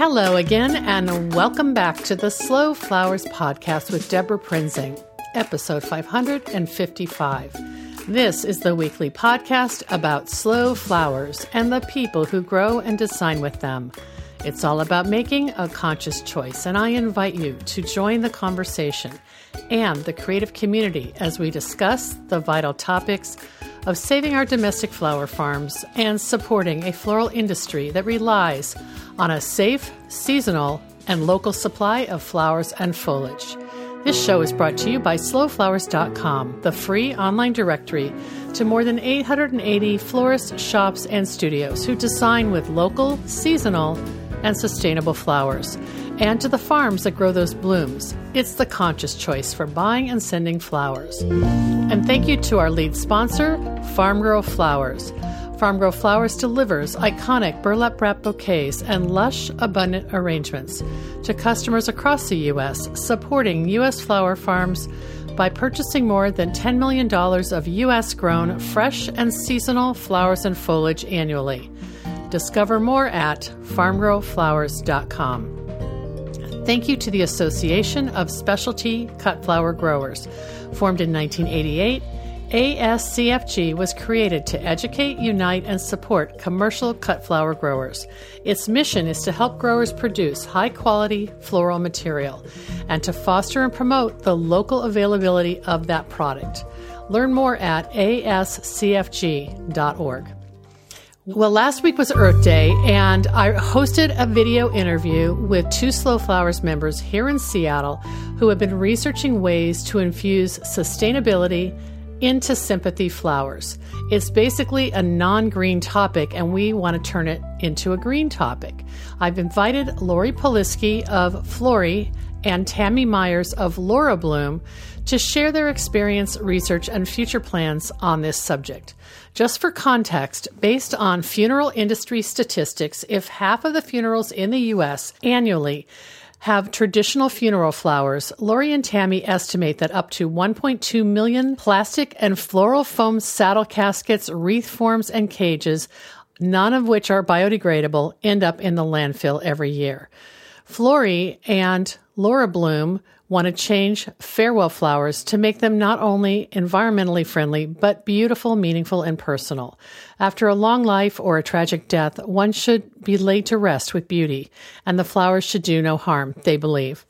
Hello again, and welcome back to the Slow Flowers Podcast with Debra Prinzing, episode 555. This is the weekly podcast about slow flowers and the people who grow and design with them. It's all about making a conscious choice, and I invite you to join the conversation and the creative community as we discuss the vital topics of saving our domestic flower farms and supporting a floral industry that relies on a safe, seasonal, and local supply of flowers and foliage. This show is brought to you by slowflowers.com, the free online directory to more than 880 florists, shops, and studios who design with local, seasonal, and sustainable flowers, and to the farms that grow those blooms. It's the conscious choice for buying and sending flowers. And thank you to our lead sponsor, Farm Girl Flowers. Farm Girl Flowers delivers iconic burlap wrap bouquets and lush, abundant arrangements to customers across the U.S., supporting U.S. flower farms by purchasing more than $10 million of U.S. grown, fresh, and seasonal flowers and foliage annually. Discover more at farmgirlflowers.com. Thank you to the Association of Specialty Cut Flower Growers. Formed in 1988, ASCFG was created to educate, unite, and support commercial cut flower growers. Its mission is to help growers produce high quality floral material and to foster and promote the local availability of that product. Learn more at ascfg.org. Well, last week was Earth Day, and I hosted a video interview with two Slow Flowers members here in Seattle who have been researching ways to infuse sustainability into sympathy flowers. It's basically a non green topic, and we want to turn it into a green topic. I've invited Lori Poliski of Flori and Tammy Myers of Laura Bloom to share their experience, research, and future plans on this subject. Just for context, based on funeral industry statistics, if half of the funerals in the U.S. annually have traditional funeral flowers, Lori and Tammy estimate that up to 1.2 million plastic and floral foam saddle caskets, wreath forms, and cages, none of which are biodegradable, end up in the landfill every year. Flori and Laura Bloom want to change farewell flowers to make them not only environmentally friendly, but beautiful, meaningful, and personal. After a long life or a tragic death, one should be laid to rest with beauty, and the flowers should do no harm, they believe.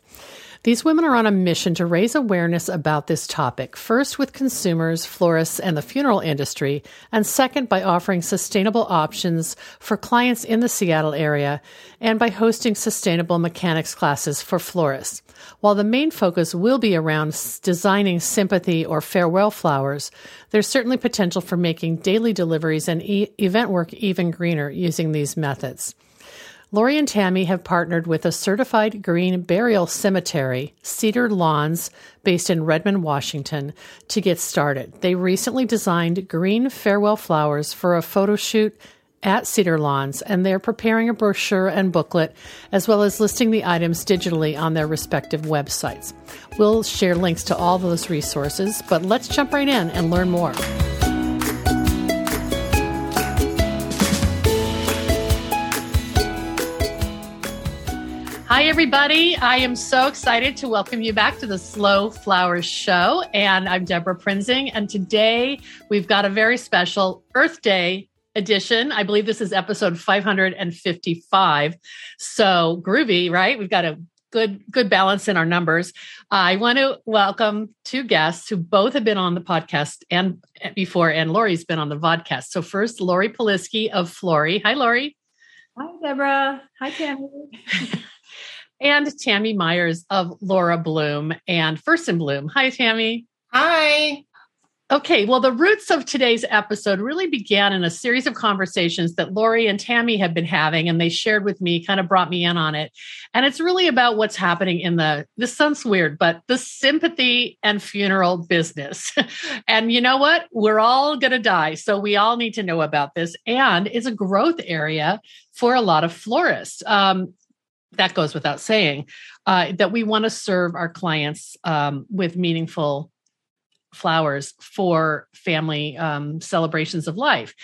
These women are on a mission to raise awareness about this topic, first with consumers, florists, and the funeral industry, and second by offering sustainable options for clients in the Seattle area and by hosting sustainable mechanics classes for florists. While the main focus will be around designing sympathy or farewell flowers, there's certainly potential for making daily deliveries and e- event work even greener using these methods. Lori and Tammy have partnered with a certified green burial cemetery, Cedar Lawns, based in Redmond, Washington, to get started. They recently designed green farewell flowers for a photo shoot at Cedar Lawns, and they're preparing a brochure and booklet, as well as listing the items digitally on their respective websites. We'll share links to all those resources, but let's jump right in and learn more. Hi, everybody. I am so excited to welcome you back to the Slow Flowers Show. And I'm Debra Prinzing. And today we've got a very special Earth Day edition. I believe this is episode 555. So groovy, right? We've got a good good balance in our numbers. I want to welcome two guests who both have been on the podcast and before, and Lori's been on the vodcast. So first, Lori Poliski of Flori. Hi, Lori. Hi, Debra. Hi, Tammy. and Tammy Myers of Laura Bloom and First in Bloom. Hi, Tammy. Hi. Okay, well, the roots of today's episode really began in a series of conversations that Lori and Tammy have been having, and they shared with me, kind of brought me in on it. And it's really about what's happening in the, this sounds weird, but the sympathy and funeral business. and you know what? We're all going to die. So we all need to know about this. And it's a growth area for a lot of florists. Um, that goes without saying, uh, that we want to serve our clients um, with meaningful flowers for family um, celebrations of life.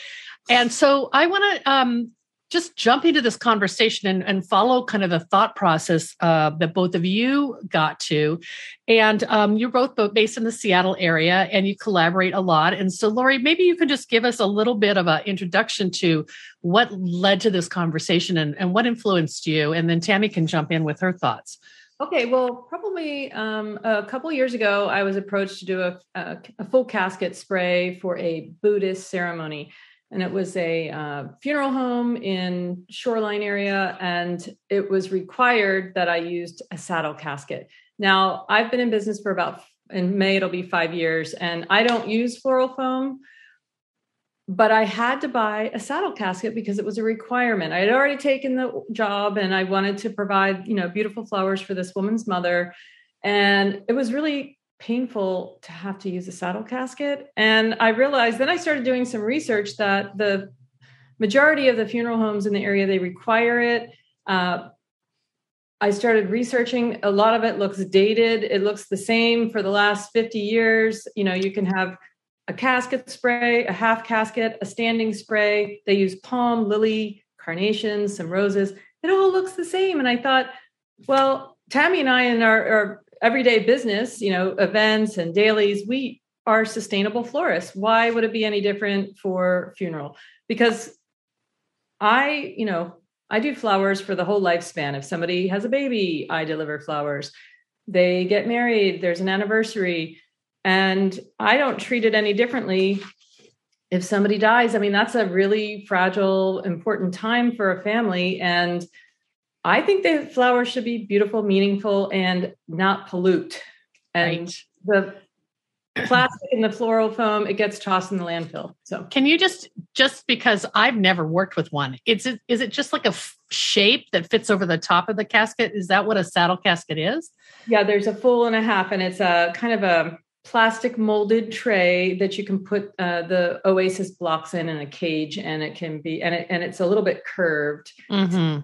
And so I want to um, just jump into this conversation and, and follow kind of the thought process uh, that both of you got to. And um, you're both, based in the Seattle area and you collaborate a lot. And so, Lori, maybe you can just give us a little bit of an introduction to what led to this conversation and, and what influenced you. And then Tammy can jump in with her thoughts. Okay, well, probably um, a couple years ago, I was approached to do a, a, a, full casket spray for a Buddhist ceremony and it was a uh, funeral home in shoreline area and it was required that i used a saddle casket. Now i've been in business for about in may it'll be five years and i don't use floral foam but i had to buy a saddle casket because it was a requirement. I had already taken the job and i wanted to provide you know beautiful flowers for this woman's mother and it was really painful to have to use a saddle casket. And I realized then I started doing some research that the majority of the funeral homes in the area they require it. Uh, I started researching. A lot of it looks dated. It looks the same for the last 50 years. You know, you can have a casket spray, a half casket, a standing spray. They use palm, lily, carnations, some roses. It all looks the same. And I thought, well, Tammy and I in our, our everyday business, you know, events and dailies, we are sustainable florists. Why would it be any different for funeral? Because I, you know, I do flowers for the whole lifespan. If somebody has a baby, I deliver flowers. They get married, there's an anniversary, and I don't treat it any differently if somebody dies. I mean, that's a really fragile, important time for a family. And I think the flowers should be beautiful, meaningful, and not pollute. And right. the plastic and the floral foam, it gets tossed in the landfill. So can you just just because I've never worked with one, is it is it just like a f- shape that fits over the top of the casket? Is that what a saddle casket is? Yeah, there's a full and a half, and it's a kind of a plastic molded tray that you can put uh, the oasis blocks in in a cage and it can be and it and it's a little bit curved mm-hmm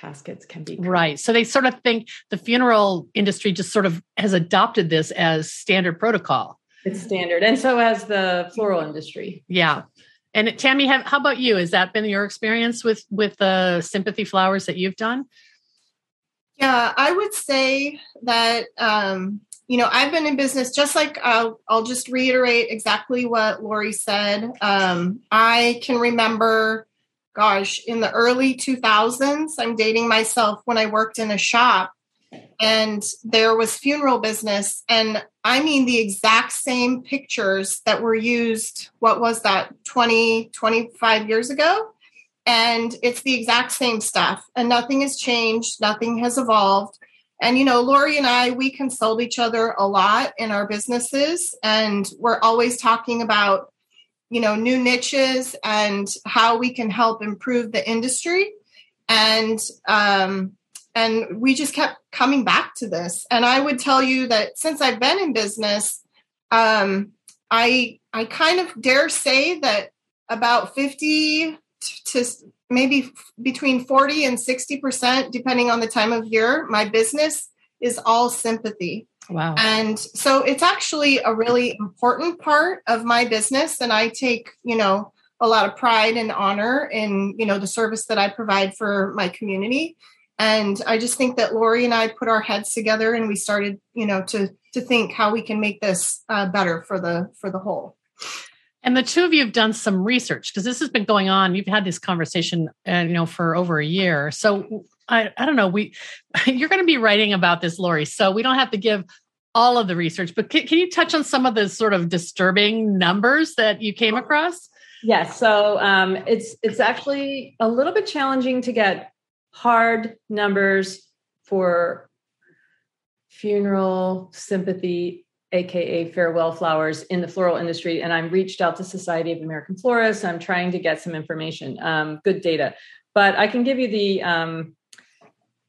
caskets can be. Right. So they sort of think the funeral industry just sort of has adopted this as standard protocol. It's standard. And so has the floral industry. Yeah. And Tammy, have, how about you? Has that been your experience with with the sympathy flowers that you've done? Yeah, I would say that um, you know I've been in business just like uh, I'll just reiterate exactly what Lori said. Um, I can remember gosh, in the early 2000s, I'm dating myself when I worked in a shop and there was funeral business. And I mean, the exact same pictures that were used, what was that, 20, 25 years ago? And it's the exact same stuff, and nothing has changed, nothing has evolved. And, you know, Lori and I, we consult each other a lot in our businesses, and we're always talking about you know new niches and how we can help improve the industry. And um, and we just kept coming back to this. And i would tell you that since i've been in business um, i i kind of dare say that about 50 to maybe between 40 and 60 percent depending on the time of year my business is all sympathy Wow. And so it's actually a really important part of my business. And I take, you know, a lot of pride and honor in, you know, the service that I provide for my community. And I just think that Lori and I put our heads together and we started, you know, to to think how we can make this uh, better for the for the whole. And the two of you have done some research because this has been going on. You've had this conversation, uh, you know, for over a year. So I, I don't know. We, you're going to be writing about this, Lori. So we don't have to give all of the research, but can, can you touch on some of the sort of disturbing numbers that you came across? Yes. So um, it's it's actually a little bit challenging to get hard numbers for funeral sympathy aka farewell flowers in the floral industry and i'm reached out to society of american florists i'm trying to get some information um, good data but i can give you the um,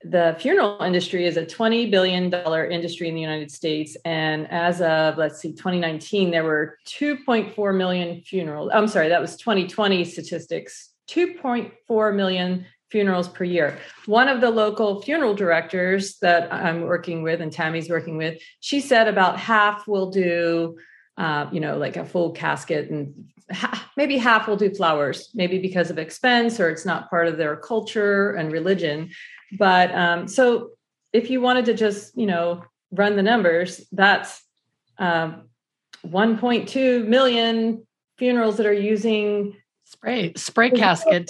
the funeral industry is a $20 billion industry in the United States. And as of, let's see, 2019, there were 2.4 million funerals. I'm sorry, that was 2020 statistics 2.4 million funerals per year. One of the local funeral directors that I'm working with and Tammy's working with, she said about half will do uh, you know, like a full casket, and maybe half will do flowers, maybe because of expense or it's not part of their culture and religion. But um, so if you wanted to just, you know, run the numbers, that's um, 1.2 million funerals that are using spray spray casket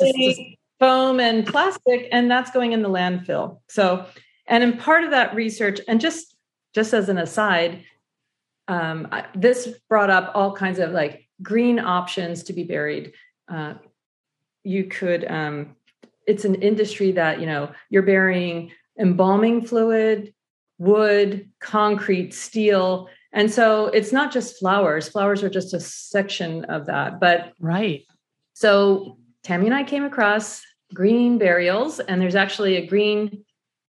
foam and plastic and that's going in the landfill. So and in part of that research and just just as an aside um, I, this brought up all kinds of like green options to be buried. Uh, you could um, it's an industry that you know you're burying embalming fluid wood concrete steel. And so it's not just flowers. Flowers are just a section of that. But right. so tammy and i came across green burials and there's actually a green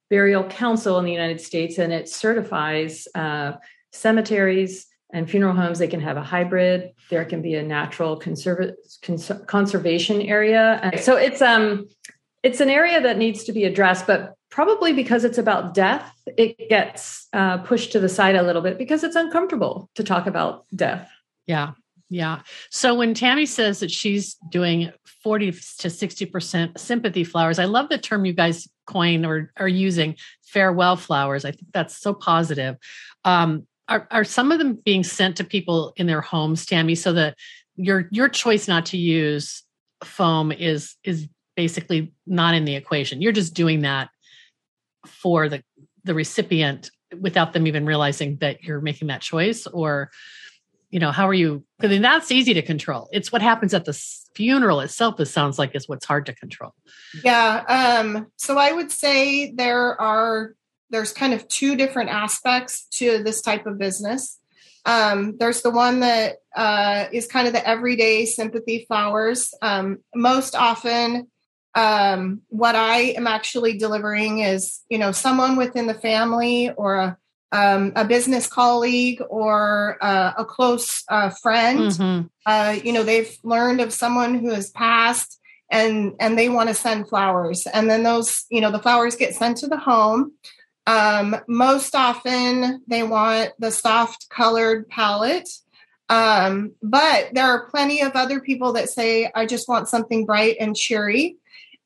burial council in the united states and it certifies uh, cemeteries and funeral homes. They can have a hybrid. There can be a natural conserva- cons- conservation area. And so it's um it's an area that needs to be addressed but probably because it's about death it gets uh, pushed to the side a little bit because it's uncomfortable to talk about death. Yeah yeah. So when tammy says that she's doing 40 to 60% sympathy flowers i love the term you guys coin or are using farewell flowers. I think that's so positive. Um, are, are some of them being sent to people in their homes tammy so that your your choice not to use foam is is basically not in the equation. You're just doing that for the the recipient without them even realizing that you're making that choice or you know how are you because then that's easy to control. It's what happens at the funeral itself it sounds like is what's hard to control. Yeah um so i would say there are there's kind of two different aspects to this type of business. Um, there's the one that uh, is kind of the everyday sympathy flowers. Um, most often um, what I am actually delivering is, you know, someone within the family or a, um, a business colleague or uh, a close uh, friend. Mm-hmm. Uh, you know, they've learned of someone who has passed and and they want to send flowers, and then those, you know, the flowers get sent to the home. Um, most often, they want the soft colored palette. Um, but there are plenty of other people that say, I just want something bright and cheery.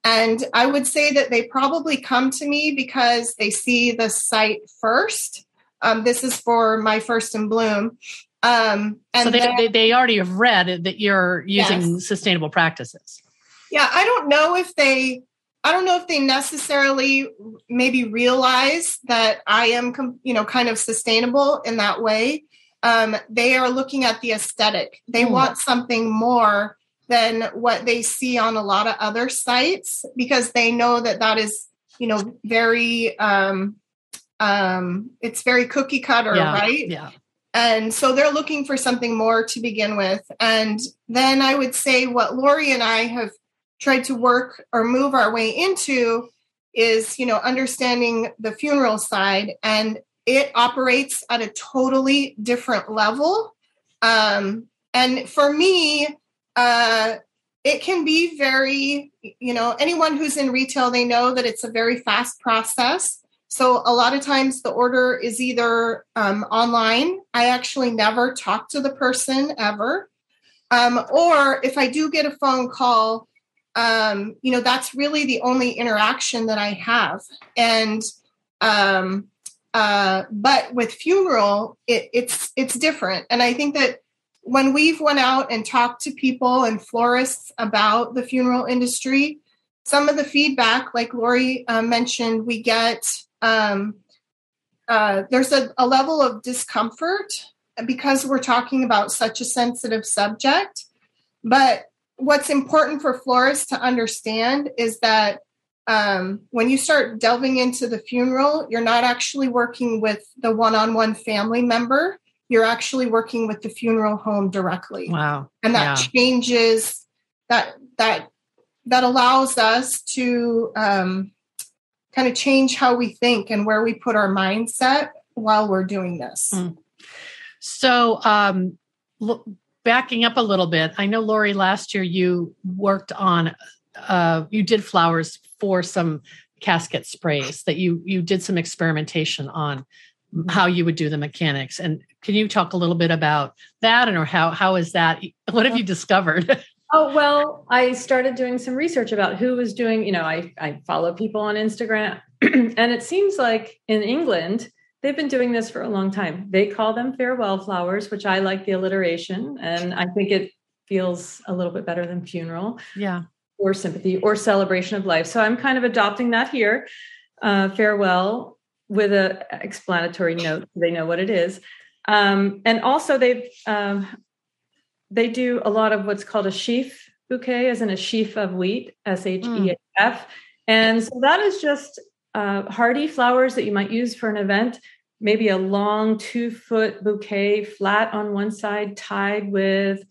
And I would say that they probably come to me because they see the site first. Um, this is for my first in bloom. Um, and so they, then, they, they, already have read that you're using yes. sustainable practices. Yeah, I don't know if they, I don't know if they necessarily maybe realize that I am, you know, kind of sustainable in that way. Um, they are looking at the aesthetic. They mm. want something more than what they see on a lot of other sites because they know that that is you know very um um it's very cookie cutter yeah, right? yeah. And so they're looking for something more to begin with. And then i would say what lori and i have tried to work or move our way into is you know understanding the funeral side and it operates at a totally different level. Um, and for me uh, it can be very, you know, anyone who's in retail, they know that it's a very fast process. So a lot of times the order is either um, online. I actually never talk to the person ever. Um, or if I do get a phone call, um, you know, that's really the only interaction that I have. And um, uh, but with funeral, it, it's it's different. And I think that when we've went out and talked to people and florists about the funeral industry, some of the feedback, like Lori uh, mentioned, we get um, uh, there's a, a level of discomfort because we're talking about such a sensitive subject. But what's important for florists to understand is that um, when you start delving into the funeral, you're not actually working with the one on one family member you're actually working with the funeral home directly. Wow. And that yeah. changes that that that allows us to um, kind of change how we think and where we put our mindset while we're doing this. Mm. So, um, look, backing up a little bit, I know Lori, last year you worked on, uh, you did flowers for some casket sprays that you you did some experimentation on how you would do the mechanics and can you talk a little bit about that and or how how is that? What have you discovered? Oh well i started doing some research about who was doing you know i i follow people on instagram and it seems like in england they've been doing this for a long time. They call them farewell flowers which i like the alliteration and i think it feels a little bit better than funeral yeah. or sympathy or celebration of life. So i'm kind of adopting that here. Uh, farewell with a explanatory note so they know what it is um, and also they've um, they do a lot of what's called a sheaf bouquet as in a sheaf of wheat s-h-e-a-f mm. and so that is just uh, hardy flowers that you might use for an event maybe a long two foot bouquet flat on one side tied with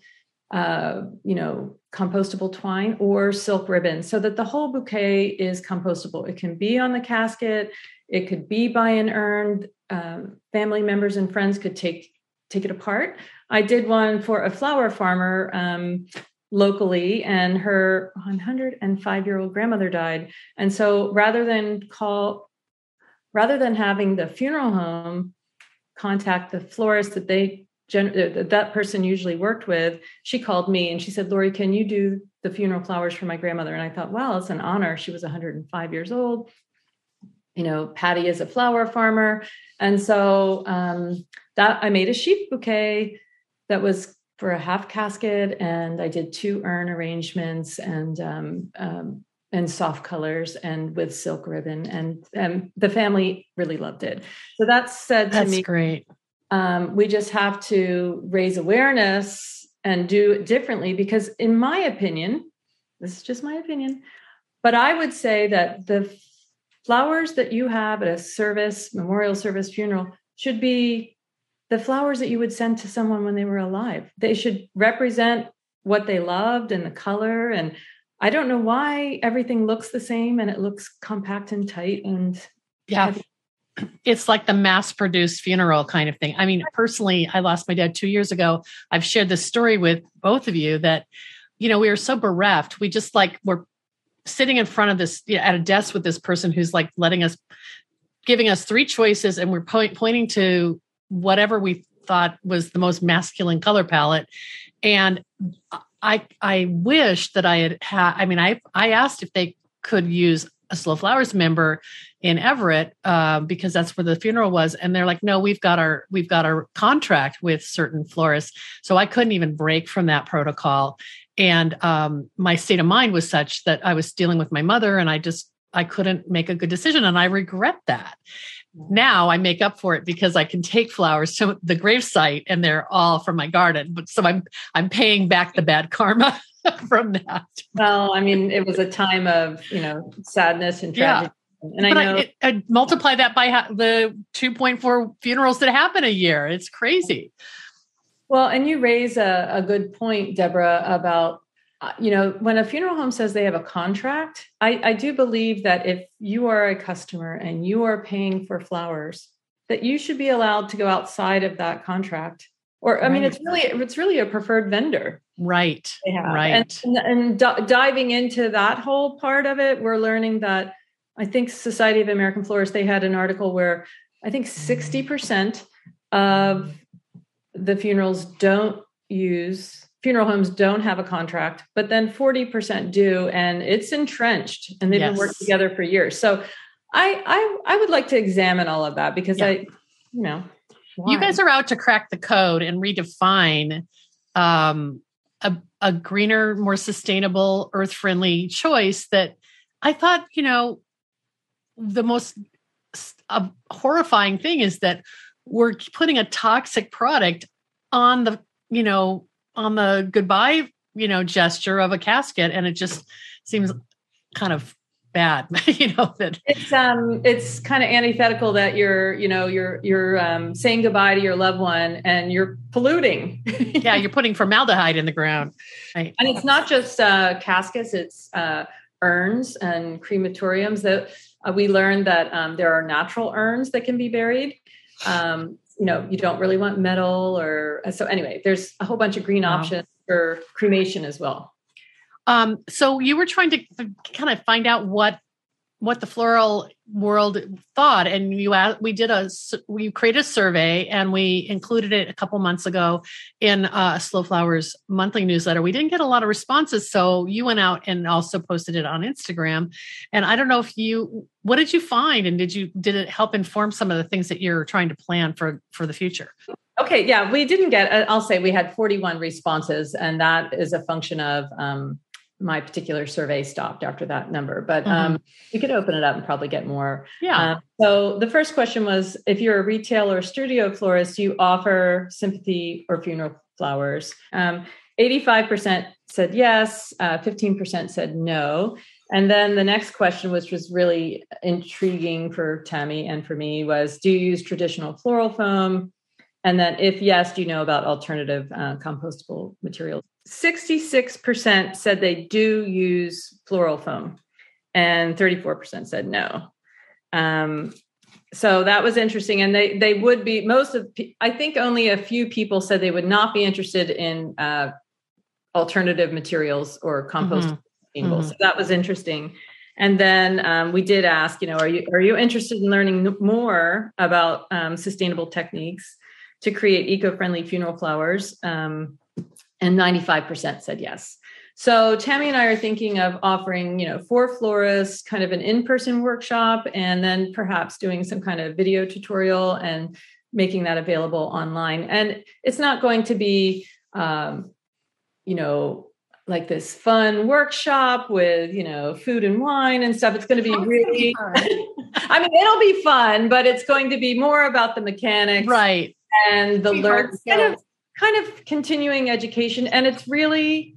uh, you know compostable twine or silk ribbon so that the whole bouquet is compostable it can be on the casket it could be by an urn. Um, family members and friends could take take it apart. I did one for a flower farmer um, locally, and her 105 year old grandmother died. And so, rather than call, rather than having the funeral home contact the florist that they that that person usually worked with, she called me and she said, "Lori, can you do the funeral flowers for my grandmother?" And I thought, "Well, it's an honor. She was 105 years old you know, Patty is a flower farmer. And so um, that I made a sheaf bouquet that was for a half casket, and I did two urn arrangements and um, um, and soft colors and with silk ribbon, and the family really loved it. So that said to That's me, great. Um, we just have to raise awareness and do it differently because, in my opinion, this is just my opinion, but I would say that the flowers that you have at a service, memorial service, funeral should be the flowers that you would send to someone when they were alive. They should represent what they loved and the color. And I don't know why everything looks the same and it looks compact and tight and yeah. Heavy. It's like the mass produced funeral kind of thing. I mean, personally, I lost my dad two years ago. I've shared this story with both of you that, you know, we were so bereft. We just like were sitting in front of this you know, at a desk with this person who's like letting us giving us three choices and we're point, pointing to whatever we thought was the most masculine color palette. And i i wish that i had had i mean i i asked if they could use a slow flowers member in everett uh, because that's where the funeral was and they're like no we've got our we've got our contract with certain florists. So i couldn't even break from that protocol and um, my state of mind was such that i was dealing with my mother and i just i couldn't make a good decision and i regret that. Now i make up for it because i can take flowers to the gravesite and they're all from my garden but so i'm i'm paying back the bad karma from that. Well i mean it was a time of you know sadness and tragedy. Yeah. and but i know I, it, I multiply that by ha- the 2.4 funerals that happen a year. It's crazy well, and you raise a, a good point, Debra, about uh, you know when a funeral home says they have a contract. I, I do believe that if you are a customer and you are paying for flowers, that you should be allowed to go outside of that contract. Or I mean, it's really it's really a preferred vendor, right? Right. And, and, and d- diving into that whole part of it, we're learning that I think Society of American Florists they had an article where I think sixty percent of the funerals don't use funeral homes don't have a contract, but then 40% do, and it's entrenched and they've yes. been working together for years. So I, I I would like to examine all of that because yeah. I, you know, why? you guys are out to crack the code and redefine um, a, a greener, more sustainable, earth friendly choice that I thought, you know, the most uh, horrifying thing is that we're putting a toxic product on the you know on the goodbye you know gesture of a casket. And it just seems kind of bad you know that it's um it's kind of antithetical that you're you know you're you're um saying goodbye to your loved one and you're polluting. Yeah you're putting formaldehyde in the ground. Right. and it's not just uh caskets it's uh urns and crematoriums that uh, we learned that um, there are natural urns that can be buried um, you know you don't really want metal or so anyway there's a whole bunch of green wow. options for cremation as well um, so you were trying to kind of find out what what the floral world thought. And you we did a we created a survey and we included it a couple months ago in uh, slow flowers monthly newsletter. We didn't get a lot of responses so you went out and also posted it on instagram. And i don't know if you what did you find? And did you did it help inform some of the things that you're trying to plan for for the future? Okay yeah we didn't get uh, i'll say we had 41 responses and that is a function of um, my particular survey stopped after that number, but mm-hmm. um, we could open it up and probably get more. Yeah. Uh, so the first question was if you're a retail or studio florist, do you offer sympathy or funeral flowers? Um, 85% said yes, uh, 15% said no. And then the next question, which was really intriguing for Tammy and for me, was do you use traditional floral foam? And then, if yes, do you know about alternative uh, compostable materials? 66% said they do use floral foam, and 34% said no. Um, so that was interesting. And they, they would be, most of, I think only a few people said they would not be interested in uh, alternative materials or compost mm-hmm. mm-hmm. So that was interesting. And then um, we did ask, you know, are you are you interested in learning more about um, sustainable techniques to create eco-friendly funeral flowers? Um, and 95% said yes. So Tammy and I are thinking of offering, you know, for florists, kind of an in-person workshop, and then perhaps doing some kind of video tutorial and making that available online. And it's not going to be, um, you know, like this fun workshop with, you know, food and wine and stuff. It's going to be really, I mean, it'll be fun, but it's going to be more about the mechanics, right? And the learn kind of continuing education and it's really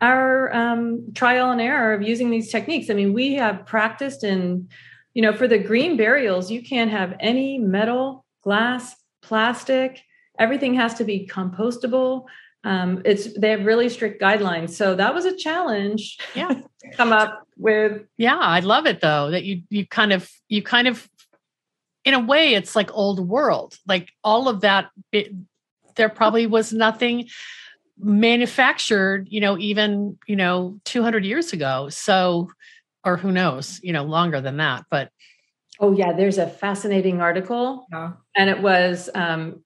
our um, trial and error of using these techniques. I mean we have practiced in you know for the green burials you can't have any metal glass plastic. Everything has to be compostable. Um, it's they have really strict guidelines. So that was a challenge yeah. come up with. Yeah i love it though that you you kind of you kind of in a way it's like old world. Like all of that there probably was nothing manufactured, you know, even, you know, 200 years ago. So, or who knows, you know, longer than that. But oh, yeah, there's a fascinating article. Yeah. And it was um,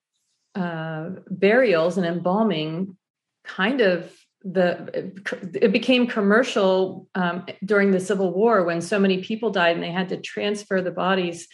uh, burials and embalming kind of the it became commercial um, during the civil war when so many people died and they had to transfer the bodies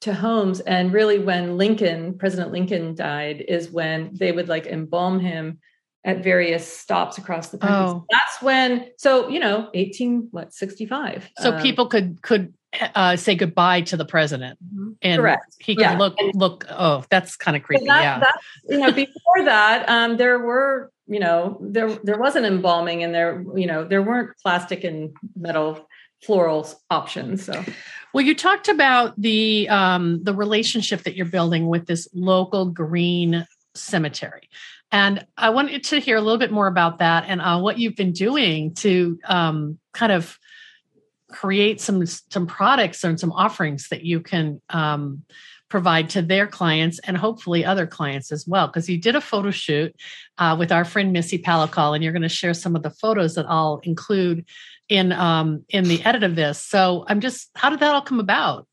to homes and really when lincoln president lincoln died is when they would like embalm him at various stops across the country oh. that's when so you know 18 what 65 so um, people could could uh, say goodbye to the president mm-hmm. and Correct. he could yeah. look look oh that's kind of creepy that, yeah you know before that um there were you know there there wasn't embalming and there you know there weren't plastic and metal floral options so well, you talked about the um, the relationship that you're building with this local green cemetery, and I wanted to hear a little bit more about that and uh, what you've been doing to um, kind of create some some products and some offerings that you can um, provide to their clients and hopefully other clients as well. Because you did a photo shoot uh, with our friend Missy Palacol, and you're going to share some of the photos that I'll include in um, in the edit of this. So I'm just, how did that all come about?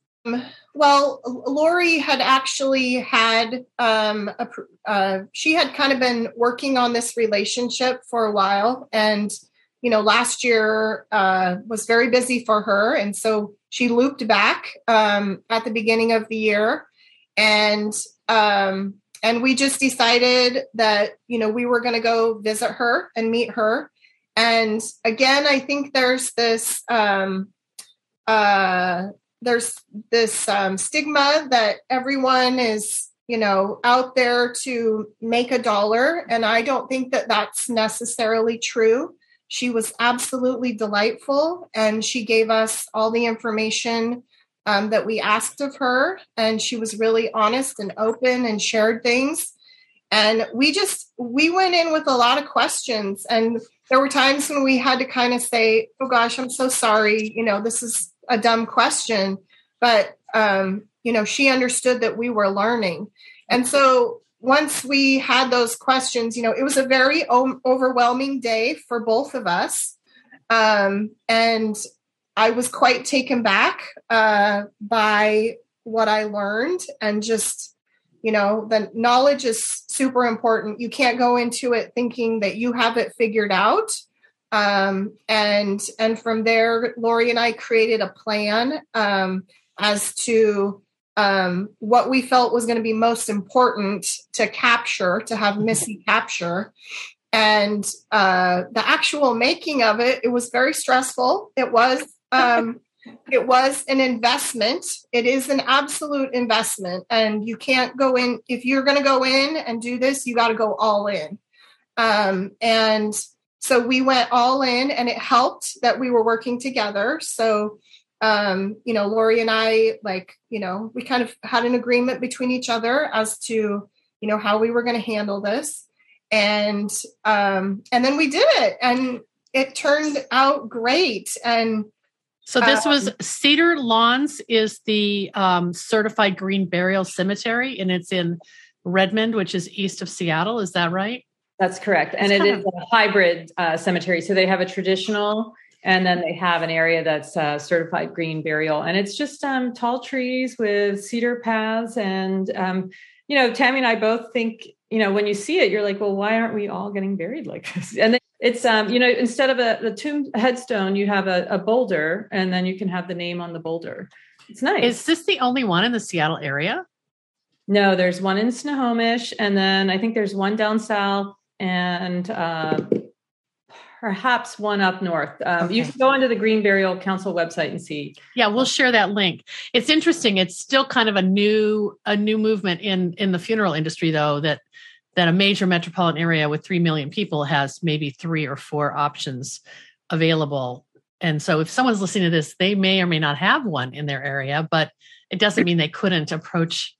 Well, Lori had actually had um, a, uh, she had kind of been working on this relationship for a while, and you know, last year uh, was very busy for her, and so she looped back um, at the beginning of the year, and um, and we just decided that you know we were going to go visit her and meet her and again i think there's this um, uh, there's this um, stigma that everyone is you know out there to make a dollar. And i don't think that that's necessarily true. She was absolutely delightful and she gave us all the information um, that we asked of her. And she was really honest and open and shared things. And we just we went in with a lot of questions and there were times when we had to kind of say, "Oh gosh, I'm so sorry. You know, this is a dumb question," but um, you know, she understood that we were learning, and so once we had those questions, you know, it was a very o- overwhelming day for both of us, um, and I was quite taken back uh, by what I learned and just you know the knowledge is super important. You can't go into it thinking that you have it figured out. Um, and and from there lori and i created a plan um, as to um, what we felt was going to be most important to capture to have missy capture. And uh, the actual making of it it was very stressful. It was um, it was an investment. It is an absolute investment. And you can't go in, if you're going to go in and do this, you got to go all in. Um, and so we went all in, and it helped that we were working together. So, um, you know, Lori and I, like, you know, we kind of had an agreement between each other as to, you know, how we were going to handle this. And um, and then we did it, and it turned out great. And so this um, was Cedar Lawns is the um, certified green burial cemetery, and it's in Redmond, which is east of Seattle. Is that right? That's correct, and it's it is of- a hybrid uh, cemetery. So they have a traditional, and then they have an area that's uh, certified green burial, and it's just um, tall trees with cedar paths, and um, you know, Tammy and I both think, you know, when you see it, you're like, well, why aren't we all getting buried like this? And then it's um, you know, instead of a the tomb headstone, you have a, a boulder, and then you can have the name on the boulder. It's nice. Is this the only one in the Seattle area? No, there's one in Snohomish, and then I think there's one down south, and uh, perhaps one up north. Um, okay. You can go onto the Green Burial Council website and see. Yeah, we'll share that link. It's interesting. It's still kind of a new a new movement in in the funeral industry, though that that a major metropolitan area with 3 million people has maybe three or four options available. And so if someone's listening to this, they may or may not have one in their area, but it doesn't mean they couldn't approach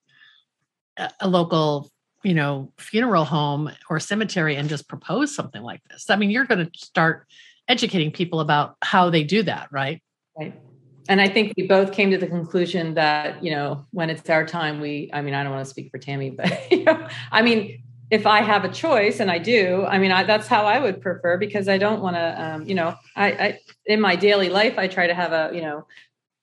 a, local, you know, funeral home or cemetery and just propose something like this. I mean, you're going to start educating people about how they do that, right? Right and I think we both came to the conclusion that you know when it's our time, we. I mean, I don't want to speak for Tammy, but you know, I mean, if I have a choice, and I do, I mean, I, that's how I would prefer because I don't want to, um, you know, I, I, in my daily life, I try to have a, you know,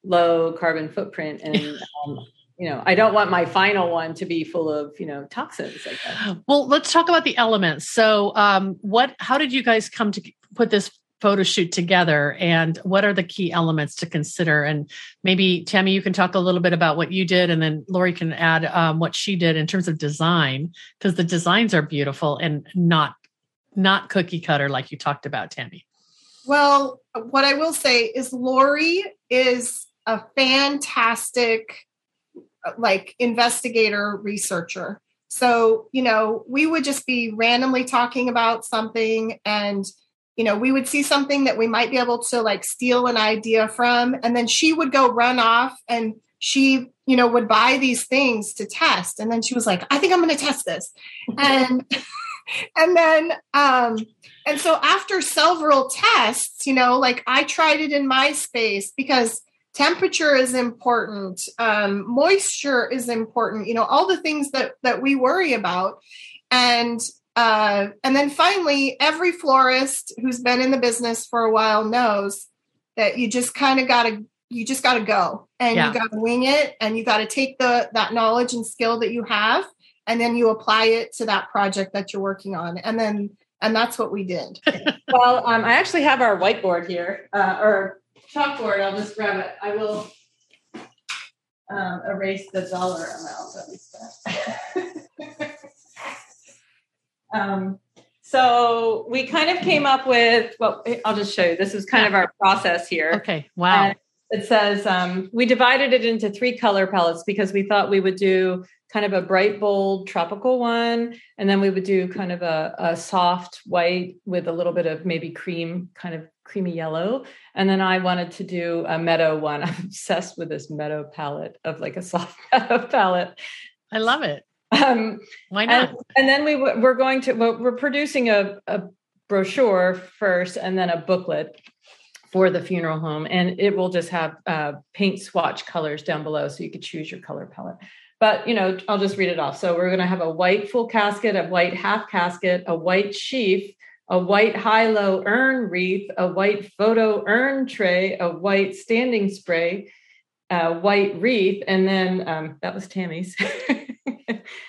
low carbon footprint, and um, you know, I don't want my final one to be full of, you know, toxins like that. Well, let's talk about the elements. So, um, what, how did you guys come to put this photo shoot together and what are the key elements to consider? And maybe tammy you can talk a little bit about what you did and then lori can add um, what she did in terms of design because the designs are beautiful and not not cookie cutter like you talked about tammy. Well what i will say is lori is a fantastic like investigator researcher. So you know we would just be randomly talking about something and you know, we would see something that we might be able to like steal an idea from, and then she would go run off and she, you know, would buy these things to test. And then she was like, I think I'm going to test this. and, and then, um, and so after several tests, you know, like I tried it in my space because temperature is important um, moisture is important you know all the things that that we worry about and uh, and then finally, every florist who's been in the business for a while knows that you just kind of got to you just got to go. And yeah. you got to wing it and you got to take the that knowledge and skill that you have and then you apply it to that project that you're working on. And then and that's what we did. Well um, i actually have our whiteboard here uh, or chalkboard. I'll just grab it. I will um, erase the dollar amount that we spent Um, so we kind of came up with, well, I'll just show you. This is kind of our process here. Okay. Wow. And it says um, we divided it into three color palettes because we thought we would do kind of a bright, bold, tropical one. And then we would do kind of a, a soft white with a little bit of maybe cream, kind of creamy yellow. And then I wanted to do a meadow one. I'm obsessed with this meadow palette of like a soft meadow palette. I love it. Um, Why not? And, and then we we're going to well, we're producing a, a brochure first, and then a booklet for the funeral home, and it will just have uh, paint swatch colors down below, so you could choose your color palette. But you know, I'll just read it off. So we're going to have a white full casket, a white half casket, a white sheaf, a white high low urn wreath, a white photo urn tray, a white standing spray, a white wreath, and then um, that was Tammy's.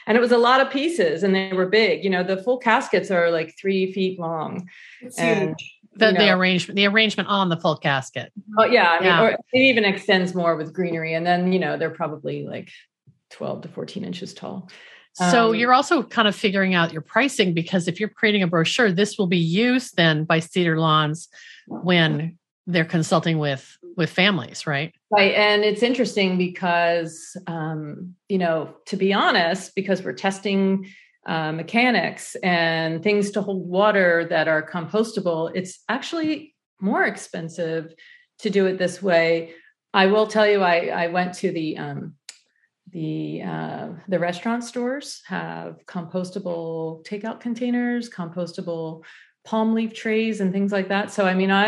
and it was a lot of pieces and they were big. You know, the full caskets are like three feet long. It's And, huge. The, you the arrangement, the arrangement on the full casket. Oh yeah, I mean, Yeah. or it even extends more with greenery, and then you know they're probably like twelve to fourteen inches tall. So Um, you're also kind of figuring out your pricing because if you're creating a brochure, this will be used then by Cedar Lawns when they're consulting with with families, right? Right, and it's interesting because um, you know, to be honest, because we're testing uh, mechanics and things to hold water that are compostable, it's actually more expensive to do it this way. I will tell you, I I went to the um, the uh, the restaurant stores have compostable takeout containers, compostable palm leaf trays, and things like that. So I mean, I,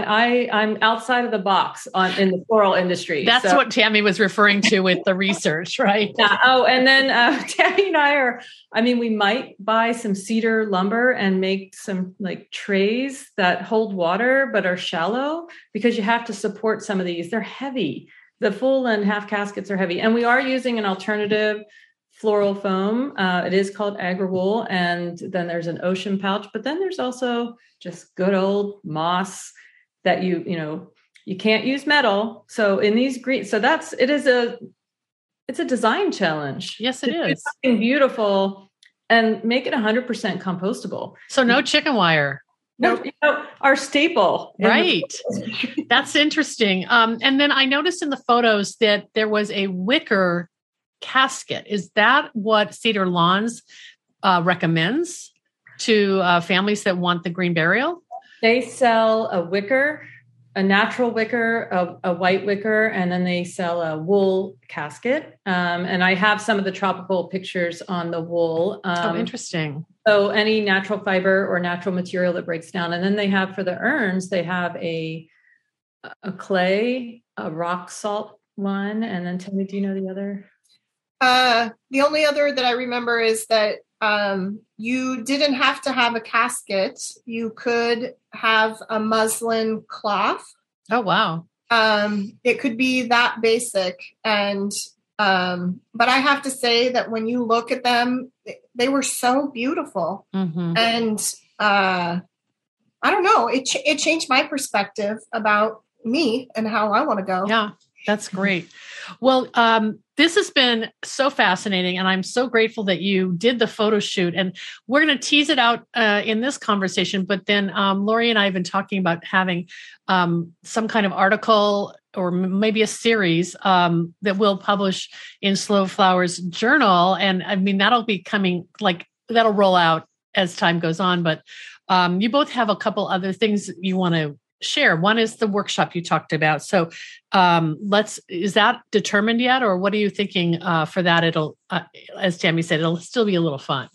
I I'm outside of the box on in the floral industry. That's So- what Tammy was referring to with the research, right? yeah. Oh, and then uh, Tammy and I are. I mean, we might buy some cedar lumber and make some like trays that hold water but are shallow because you have to support some of these. They're heavy. The full and half caskets are heavy, and we are using an alternative floral foam. Uh, it is called Agriwool, and then there's an Oshun pouch. But then there's also just good old moss that you you know you can't use metal. So in these green, so that's it is a it's a design challenge. Yes, it is. something beautiful and make it 100% compostable. So no chicken wire, No, you know, our staple, right? That's interesting. Um, and then I noticed in the photos that there was a wicker casket. Is that what Cedar Lawns uh, recommends to uh, families that want the green burial? They sell a wicker, a natural wicker, a, a white wicker, and then they sell a wool casket. Um, and I have some of the tropical pictures on the wool. oh, Um, interesting. So any natural fiber or natural material that breaks down, and then they have for the urns, they have a a clay, a rock salt one, and then tell me, do you know the other? Uh, the only other that I remember is that um, you didn't have to have a casket. You could have a muslin cloth. Oh, wow. Um, it could be that basic. And, um, but I have to say that when you look at them, they were so beautiful. hmm And uh, I don't know, it, ch- it changed my perspective about me and how I want to go. Yeah, that's great. Well, um, this has been so fascinating, and I'm so grateful that you did the photo shoot. And we're going to tease it out uh, in this conversation, but then um, Lori and I have been talking about having um, some kind of article or maybe a series um, that we'll publish in Slow Flowers Journal. And I mean, that'll be coming like that'll roll out as time goes on. But um, you both have a couple other things you want to share. One is the workshop you talked about. So um, let's, is that determined yet? Or what are you thinking uh, for that? It'll, uh, as Tammy said, it'll still be a little fun,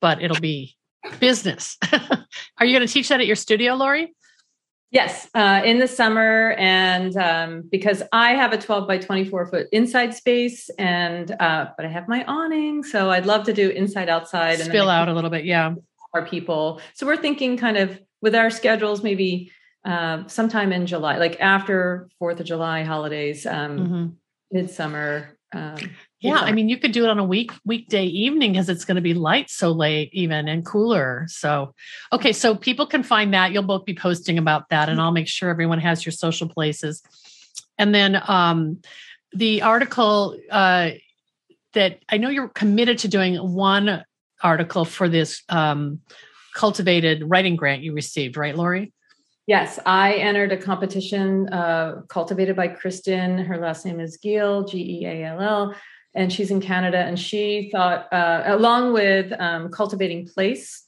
but it'll be business. are you going to teach that at your studio, Lori? Yes, uh, in the summer, and um, because I have a 12 by 24 foot inside space, and uh, but I have my awning, so I'd love to do inside outside and Spill out a little bit. Yeah. more people. So we're thinking kind of with our schedules, maybe uh, sometime in July, like after Fourth of July holidays, um, Mhm. midsummer. Um, Yeah, I mean, you could do it on a week weekday evening because it's going to be light so late, even and cooler. So, okay, so people can find that. You'll both be posting about that, and I'll make sure everyone has your social places. And then um, the article uh, that I know you're committed to doing one article for this um, cultivated writing grant you received, right, Lori? Yes, I entered a competition uh, cultivated by Kristen. Her last name is Geall, G E A L L, and she's in Canada. And she thought, uh, along with um, Cultivating Place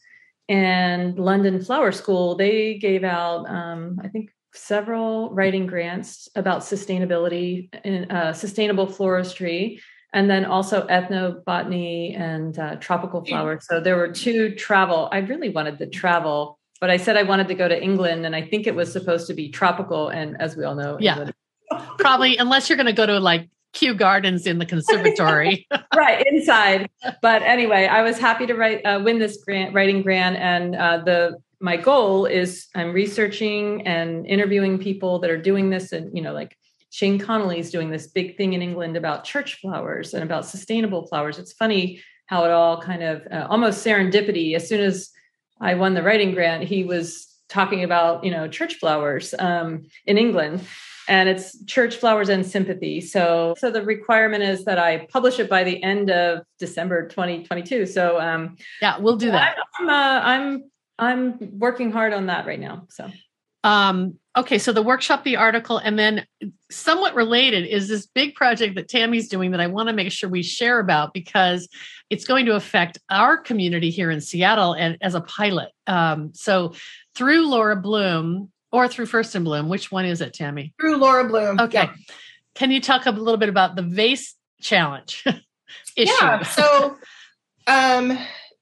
and London Flower School, they gave out, um, I think, several writing grants about sustainability and uh, sustainable floristry. And then also ethnobotany and uh, tropical flowers. So there were two travel. I really wanted the travel but I said I wanted to go to England, and I think it was supposed to be tropical. And as we all know, Yeah. England- Probably, unless you're going to go to like Kew Gardens in the conservatory. right inside. But anyway, I was happy to write uh, win this grant, writing grant, and uh, the my goal is I'm researching and interviewing people that are doing this, and you know, like Shane Connolly is doing this big thing in England about church flowers and about sustainable flowers. It's funny how it all kind of uh, almost serendipity. As soon as I won the writing grant, he was talking about you know church flowers um, in England, and it's church flowers and sympathy. So so the requirement is that I publish it by the end of December 2022. So um, yeah, we'll do that. I'm, uh, I'm I'm working hard on that right now. So um, okay, so the workshop, the article, and then somewhat related is this big project that Tammy's doing that I want to make sure we share about because it's going to affect our community here in Seattle and as a pilot. Um, so through Laura Bloom or through First and Bloom, which one is it, Tammy? Through Laura Bloom. Okay. Yeah. Can you talk a little bit about the vase challenge issue? Yeah. So um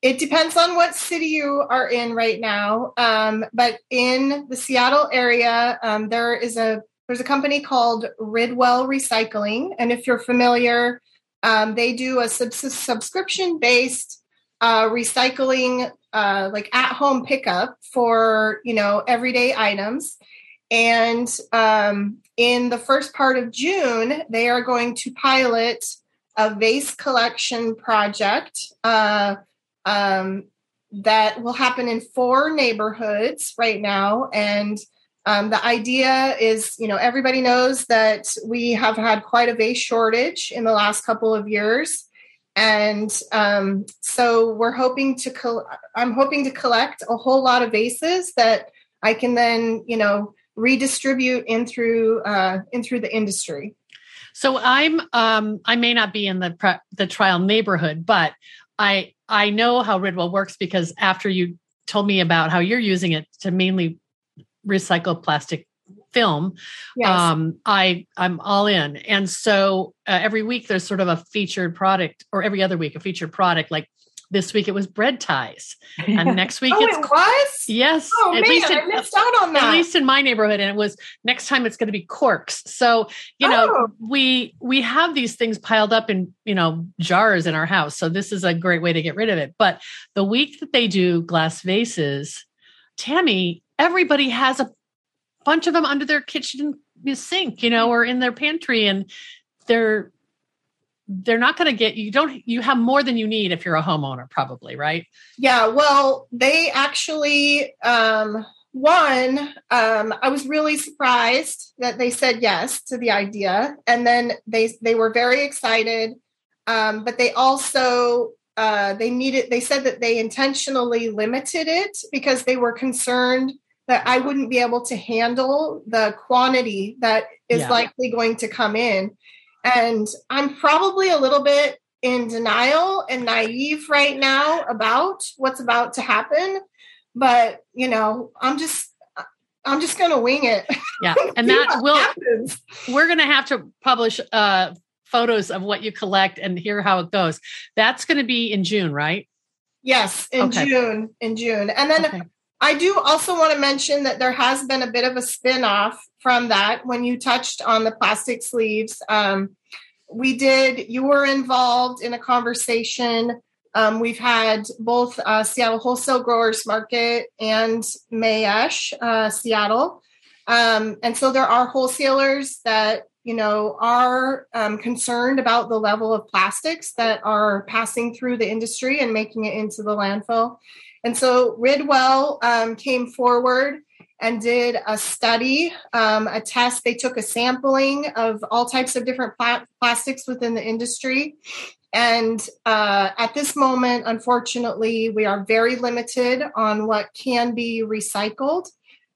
it depends on what city you are in right now. Um, but in the Seattle area, um, there is a there's a company called Ridwell Recycling, and if you're familiar, um, they do a sub- subscription based uh, recycling, uh, like at home pickup for you know everyday items. And um, in the first part of June, they are going to pilot a vase collection project. Uh, um, that will happen in four neighborhoods right now. And um, the idea is, you know, everybody knows that we have had quite a vase shortage in the last couple of years. And um, so we're hoping to, col- I'm hoping to collect a whole lot of vases that I can then, you know, redistribute in through, uh, in through the industry. So I'm, um, I may not be in the pre- the trial neighborhood, but I I know how Ridwell works because after you told me about how you're using it to mainly recycle plastic film yes. um i i'm all in and so uh, every week there's sort of a featured product or every other week a featured product like this week it was bread ties, and next week oh, it's it was. Yes, oh at man, least in, I missed out on that. At least in my neighborhood, and it was next time it's going to be corks. So you know oh. we we have these things piled up in you know jars in our house. So this is a great way to get rid of it. But the week that they do glass vases, Tammy, everybody has a bunch of them under their kitchen sink, you know, or in their pantry, and they're they're not going to get you don't you have more than you need if you're a homeowner probably right yeah well they actually um one um i was really surprised that they said yes to the idea and then they they were very excited um but they also uh they needed they said that they intentionally limited it because they were concerned that I wouldn't be able to handle the quantity that is yeah. likely going to come in. And I'm probably a little bit in denial and naive right now about what's about to happen. But, you know, I'm just I'm just going to wing it. Yeah. And that will happens. we're going to have to publish uh photos of what you collect and hear how it goes. That's going to be in June, right? Yes, in okay. June, in June. And then okay. I do also want to mention that there has been a bit of a spin off from that when you touched on the plastic sleeves. Um, we did, you were involved in a conversation. Um, we've had both uh, Seattle Wholesale Growers Market and Mayesh, uh, Seattle. Um, and so there are wholesalers that you know are um, concerned about the level of plastics that are passing through the industry and making it into the landfill and so Ridwell um, came forward and did a study, um, a test. They took a sampling of all types of different pla- plastics within the industry. And uh, at this moment, unfortunately, we are very limited on what can be recycled.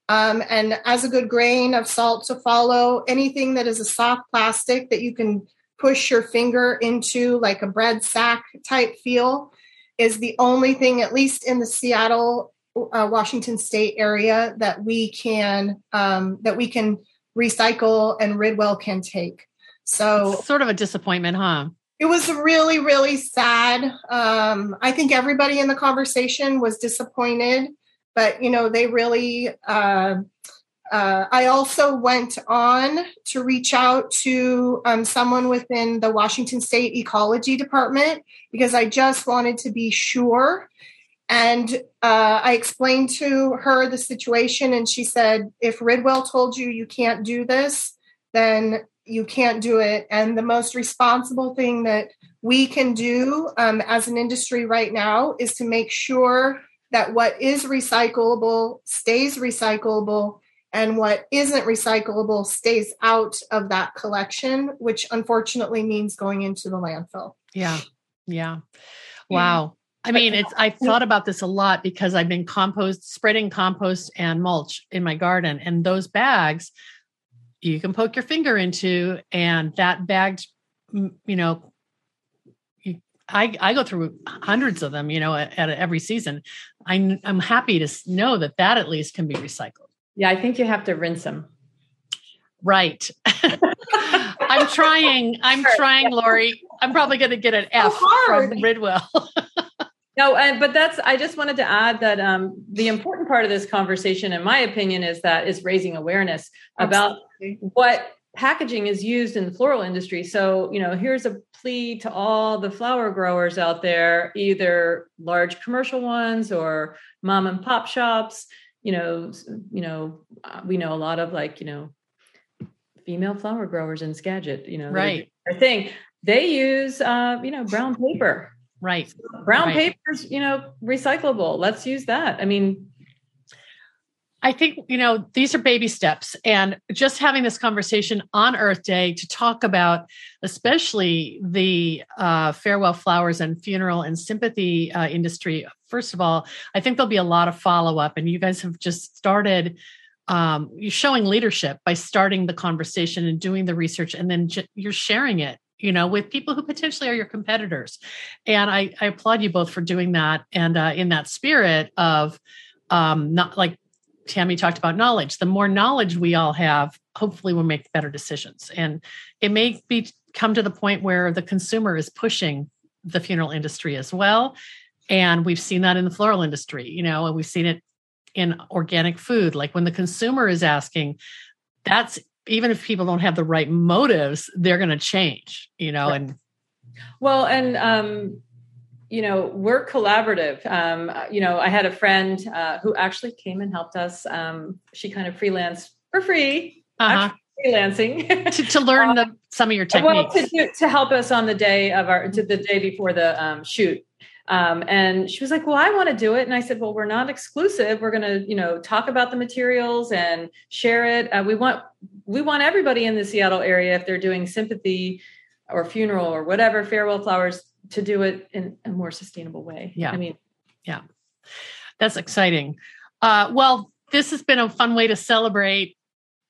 Um, and as a good grain of salt to follow, anything that is a soft plastic that you can push your finger into, like a bread sack type feel, is the only thing, at least in the Seattle, uh, Washington State area, that we can um, that we can recycle and Ridwell can take. So it's sort of a disappointment, huh? It was really, really sad. Um, I think everybody in the conversation was disappointed, but you know they really. Uh, uh, I also went on to reach out to um, someone within the Washington State Ecology Department because I just wanted to be sure. And uh, I explained to her the situation, and she said, if Ridwell told you you can't do this, then you can't do it. And the most responsible thing that we can do um, as an industry right now is to make sure that what is recyclable stays recyclable and what isn't recyclable stays out of that collection, which unfortunately means going into the landfill. Yeah. Yeah. Wow. I mean, it's I've thought about this a lot because I've been compost spreading compost and mulch in my garden and those bags you can poke your finger into and that bagged you know I, I go through hundreds of them, you know, at, at every season. I'm, I'm happy to know that that at least can be recycled. Yeah, I think you have to rinse them. Right. I'm trying. I'm trying, Lori. I'm probably going to get an F from Ridwell. no, uh, but that's. I just wanted to add that um, the important part of this conversation, in my opinion, is that is raising awareness Absolutely. about what packaging is used in the floral industry. So, you know, here's a plea to all the flower growers out there, either large commercial ones or mom and pop shops. You know, you know, uh, we know a lot of like, you know, female flower growers in Skagit. You know, right? Thing. They use, uh, you know, brown paper. Right. Brown right. paper's, you know, recyclable. Let's use that. I mean, I think, you know, these are baby steps. And just having this conversation on Earth Day to talk about, especially the uh, farewell flowers and funeral and sympathy uh, industry, first of all, I think there'll be a lot of follow up. And you guys have just started um, showing leadership by starting the conversation and doing the research, and then j- you're sharing it you know with people who potentially are your competitors and i, I applaud you both for doing that and uh, in that spirit of um, not like Tammy talked about knowledge. The more knowledge we all have, hopefully we'll make better decisions. And it may be come to the point where the consumer is pushing the funeral industry as well. And we've seen that in the floral industry, you know, and we've seen it in organic food. Like when the consumer is asking, that's even if people don't have the right motives, they're going to change, you know, right. and well, and um, you know we're collaborative. Um, you know i had a friend uh, who actually came and helped us um, she kind of freelanced for free uh-huh. freelancing. To, to, learn the, some of your techniques well, to, to help us on the day of our to the day before the um, shoot. Um, and she was like well i want to do it. And i said well we're not exclusive. We're going to you know talk about the materials and share it. Uh, we want we want everybody in the seattle area if they're doing sympathy or funeral or whatever farewell flowers to do it in a more sustainable way. Yeah. I mean, yeah, that's exciting. Uh, well, this has been a fun way to celebrate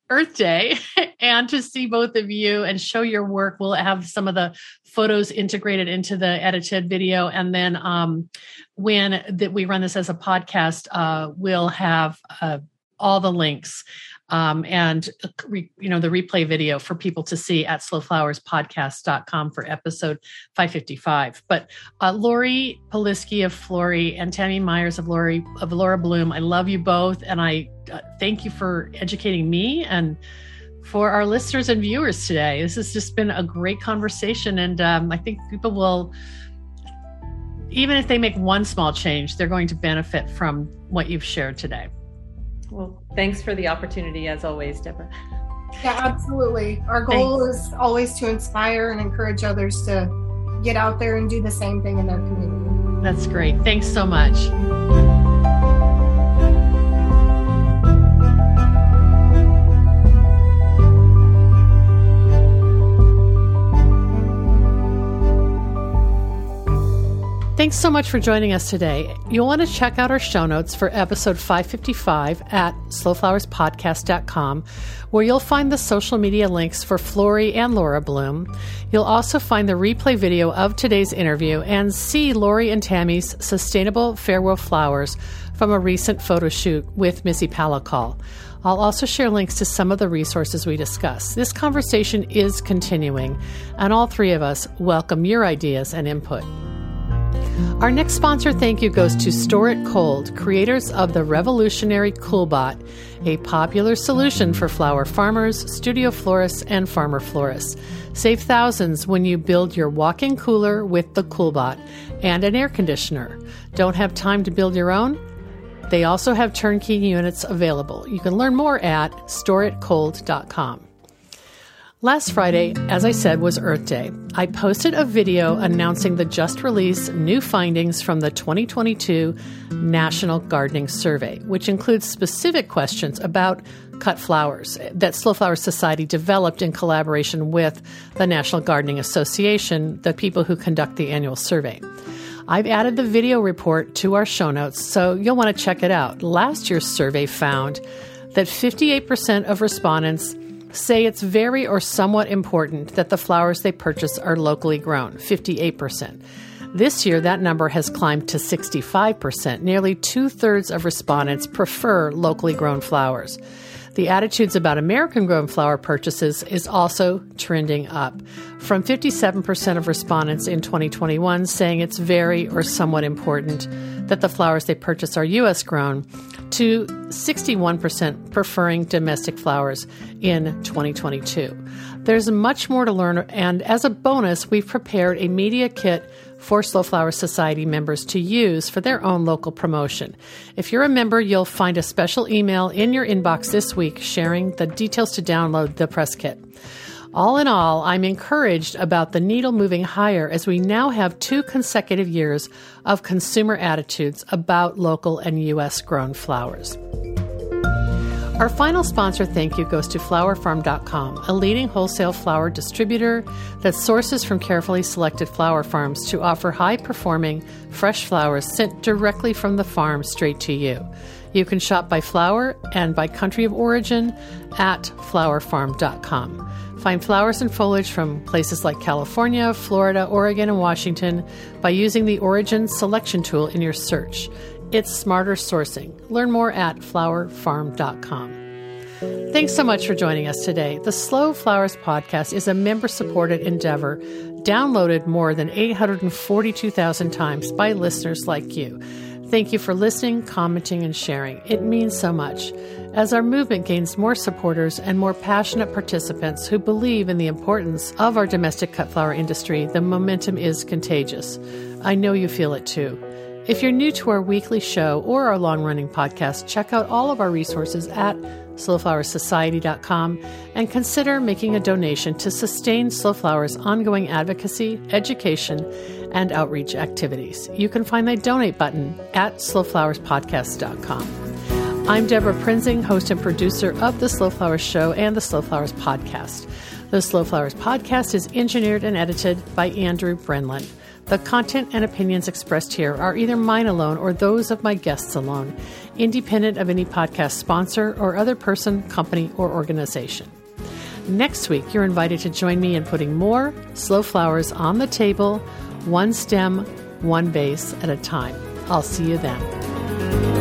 Earth Day and to see both of you and show your work. We'll have some of the photos integrated into the edited video. And then um, when that we run this as a podcast, uh, we'll have uh, all the links um, and re, you know the replay video for people to see at slowflowerspodcast.com for episode 555 but uh, lori Poliski of Flori and tammy myers of lori of laura bloom i love you both. And i uh, thank you for educating me and for our listeners and viewers today. This has just been a great conversation. And um, i think people will even if they make one small change they're going to benefit from what you've shared today. Well, thanks for the opportunity as always, Debra. Yeah, absolutely. Our goal thanks. is always to inspire and encourage others to get out there and do the same thing in their community. That's great. Thanks so much. Thanks so much for joining us today. You'll want to check out our show notes for episode 555 at slowflowerspodcast.com, where you'll find the social media links for Flori and Laura Bloom. You'll also find the replay video of today's interview and see Lori and Tammy's sustainable farewell flowers from a recent photo shoot with Missy Palacol. I'll also share links to some of the resources we discuss. This conversation is continuing, and all three of us welcome your ideas and input. Our next sponsor thank you goes to Store It Cold, creators of the revolutionary Coolbot, a popular solution for flower farmers, studio florists, and farmer florists. Save thousands when you build your walk in cooler with the Coolbot and an air conditioner. Don't have time to build your own? They also have turnkey units available. You can learn more at storeitcold.com. Last Friday, as I said, was Earth Day. I posted a video announcing the just released new findings from the 2022 National Gardening Survey, which includes specific questions about cut flowers that Slow Flower Society developed in collaboration with the National Gardening Association, the people who conduct the annual survey. I've added the video report to our show notes, so you'll want to check it out. Last year's survey found that 58% of respondents say it's very or somewhat important that the flowers they purchase are locally grown, 58%. This year, that number has climbed to 65%. Nearly two thirds of respondents prefer locally grown flowers. The attitudes about American grown flower purchases is also trending up, from 57% of respondents in 2021 saying it's very or somewhat important that the flowers they purchase are U.S. grown to 61% preferring domestic flowers in 2022. There's much more to learn, and as a bonus, we've prepared a media kit for Slow Flower Society members to use for their own local promotion. If you're a member, you'll find a special email in your inbox this week sharing the details to download the press kit. All in all, I'm encouraged about the needle moving higher as we now have two consecutive years of consumer attitudes about local and U.S. grown flowers. Our final sponsor thank you goes to flowerfarm.com, a leading wholesale flower distributor that sources from carefully selected flower farms to offer high performing, fresh flowers sent directly from the farm straight to you. You can shop by flower and by country of origin at flowerfarm.com. Find flowers and foliage from places like California, Florida, Oregon, and Washington by using the Origin Selection tool in your search. It's smarter sourcing. Learn more at flowerfarm.com. Thanks so much for joining us today. The Slow Flowers podcast is a member supported endeavor downloaded more than 842,000 times by listeners like you. Thank you for listening, commenting, and sharing. It means so much. As our movement gains more supporters and more passionate participants who believe in the importance of our domestic cut flower industry, the momentum is contagious. I know you feel it too. If you're new to our weekly show or our long running podcast, check out all of our resources at slowflowersociety.com and consider making a donation to sustain Slow Flowers' ongoing advocacy, education, and outreach activities. You can find the donate button at slowflowerspodcast.com. I'm Debra Prinzing, host and producer of The Slow Flowers Show and The Slow Flowers Podcast. The Slow Flowers Podcast is engineered and edited by Andrew Brenlin. The content and opinions expressed here are either mine alone or those of my guests alone, independent of any podcast sponsor or other person, company, or organization. Next week, you're invited to join me in putting more slow flowers on the table, one stem, one base at a time. I'll see you then.